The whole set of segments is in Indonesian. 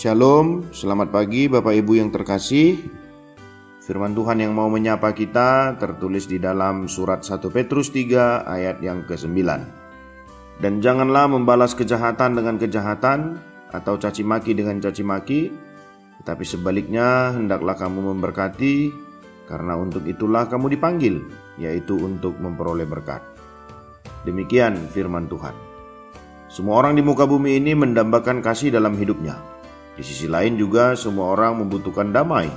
Shalom, selamat pagi Bapak Ibu yang terkasih. Firman Tuhan yang mau menyapa kita tertulis di dalam surat 1 Petrus 3 ayat yang ke-9. Dan janganlah membalas kejahatan dengan kejahatan atau caci maki dengan caci maki, tetapi sebaliknya hendaklah kamu memberkati karena untuk itulah kamu dipanggil, yaitu untuk memperoleh berkat. Demikian firman Tuhan. Semua orang di muka bumi ini mendambakan kasih dalam hidupnya. Di sisi lain juga semua orang membutuhkan damai.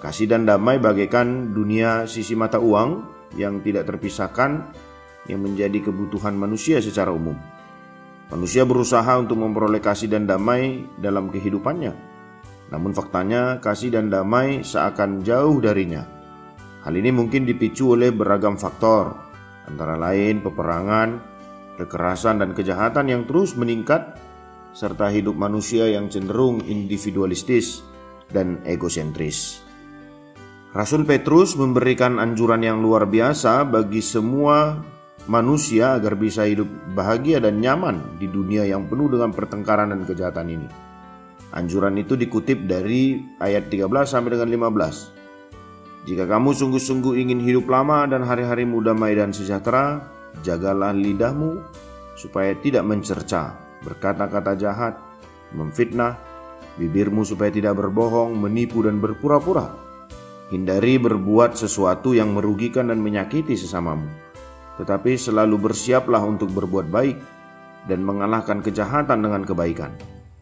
Kasih dan damai bagaikan dunia sisi mata uang yang tidak terpisahkan yang menjadi kebutuhan manusia secara umum. Manusia berusaha untuk memperoleh kasih dan damai dalam kehidupannya. Namun faktanya kasih dan damai seakan jauh darinya. Hal ini mungkin dipicu oleh beragam faktor, antara lain peperangan, kekerasan dan kejahatan yang terus meningkat serta hidup manusia yang cenderung individualistis dan egosentris. Rasul Petrus memberikan anjuran yang luar biasa bagi semua manusia agar bisa hidup bahagia dan nyaman di dunia yang penuh dengan pertengkaran dan kejahatan ini. Anjuran itu dikutip dari ayat 13 sampai dengan 15. Jika kamu sungguh-sungguh ingin hidup lama dan hari-harimu damai dan sejahtera, jagalah lidahmu supaya tidak mencerca berkata-kata jahat, memfitnah, bibirmu supaya tidak berbohong, menipu dan berpura-pura. Hindari berbuat sesuatu yang merugikan dan menyakiti sesamamu. Tetapi selalu bersiaplah untuk berbuat baik dan mengalahkan kejahatan dengan kebaikan.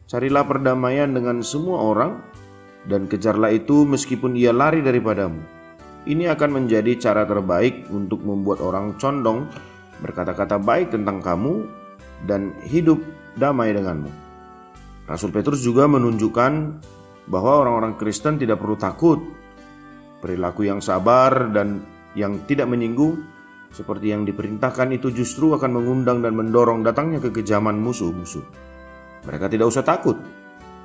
Carilah perdamaian dengan semua orang dan kejarlah itu meskipun ia lari daripadamu. Ini akan menjadi cara terbaik untuk membuat orang condong berkata-kata baik tentang kamu dan hidup damai denganmu. Rasul Petrus juga menunjukkan bahwa orang-orang Kristen tidak perlu takut. Perilaku yang sabar dan yang tidak menyinggung seperti yang diperintahkan itu justru akan mengundang dan mendorong datangnya kekejaman musuh-musuh. Mereka tidak usah takut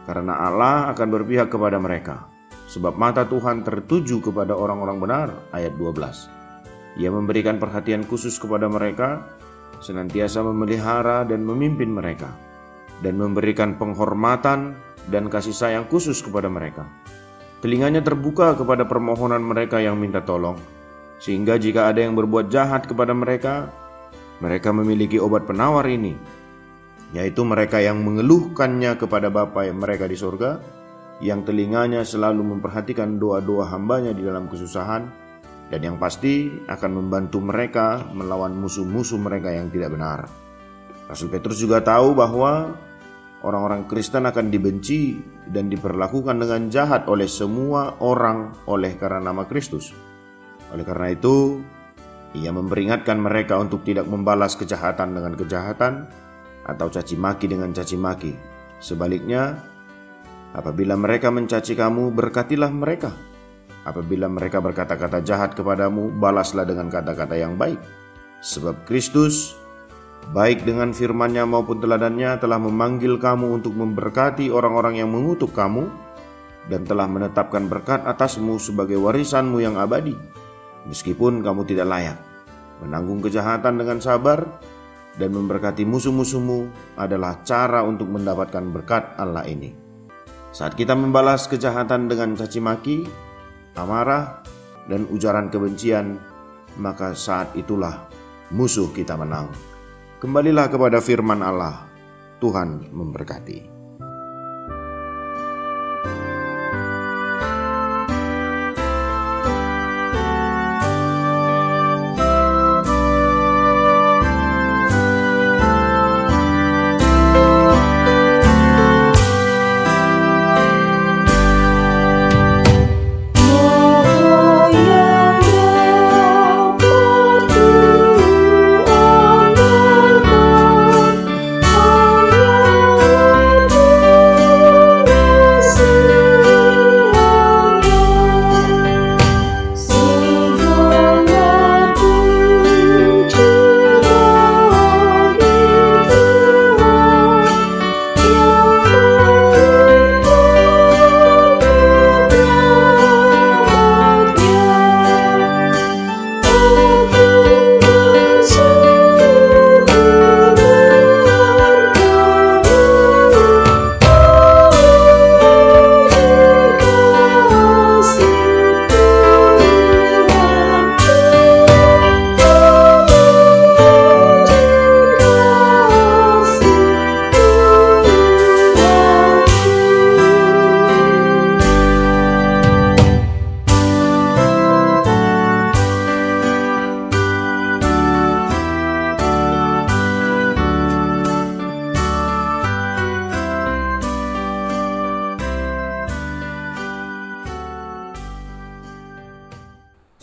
karena Allah akan berpihak kepada mereka. Sebab mata Tuhan tertuju kepada orang-orang benar ayat 12. Ia memberikan perhatian khusus kepada mereka senantiasa memelihara dan memimpin mereka, dan memberikan penghormatan dan kasih sayang khusus kepada mereka. Telinganya terbuka kepada permohonan mereka yang minta tolong, sehingga jika ada yang berbuat jahat kepada mereka, mereka memiliki obat penawar ini, yaitu mereka yang mengeluhkannya kepada Bapa yang mereka di sorga, yang telinganya selalu memperhatikan doa-doa hambanya di dalam kesusahan, dan yang pasti akan membantu mereka melawan musuh-musuh mereka yang tidak benar. Rasul Petrus juga tahu bahwa orang-orang Kristen akan dibenci dan diperlakukan dengan jahat oleh semua orang oleh karena nama Kristus. Oleh karena itu, ia memperingatkan mereka untuk tidak membalas kejahatan dengan kejahatan atau caci maki dengan caci maki. Sebaliknya, apabila mereka mencaci kamu, berkatilah mereka Apabila mereka berkata-kata jahat kepadamu, balaslah dengan kata-kata yang baik. Sebab Kristus, baik dengan firman-Nya maupun teladannya, telah memanggil kamu untuk memberkati orang-orang yang mengutuk kamu, dan telah menetapkan berkat atasmu sebagai warisanmu yang abadi, meskipun kamu tidak layak. Menanggung kejahatan dengan sabar dan memberkati musuh-musuhmu adalah cara untuk mendapatkan berkat Allah ini. Saat kita membalas kejahatan dengan caci maki, amarah, dan ujaran kebencian, maka saat itulah musuh kita menang. Kembalilah kepada firman Allah. Tuhan memberkati.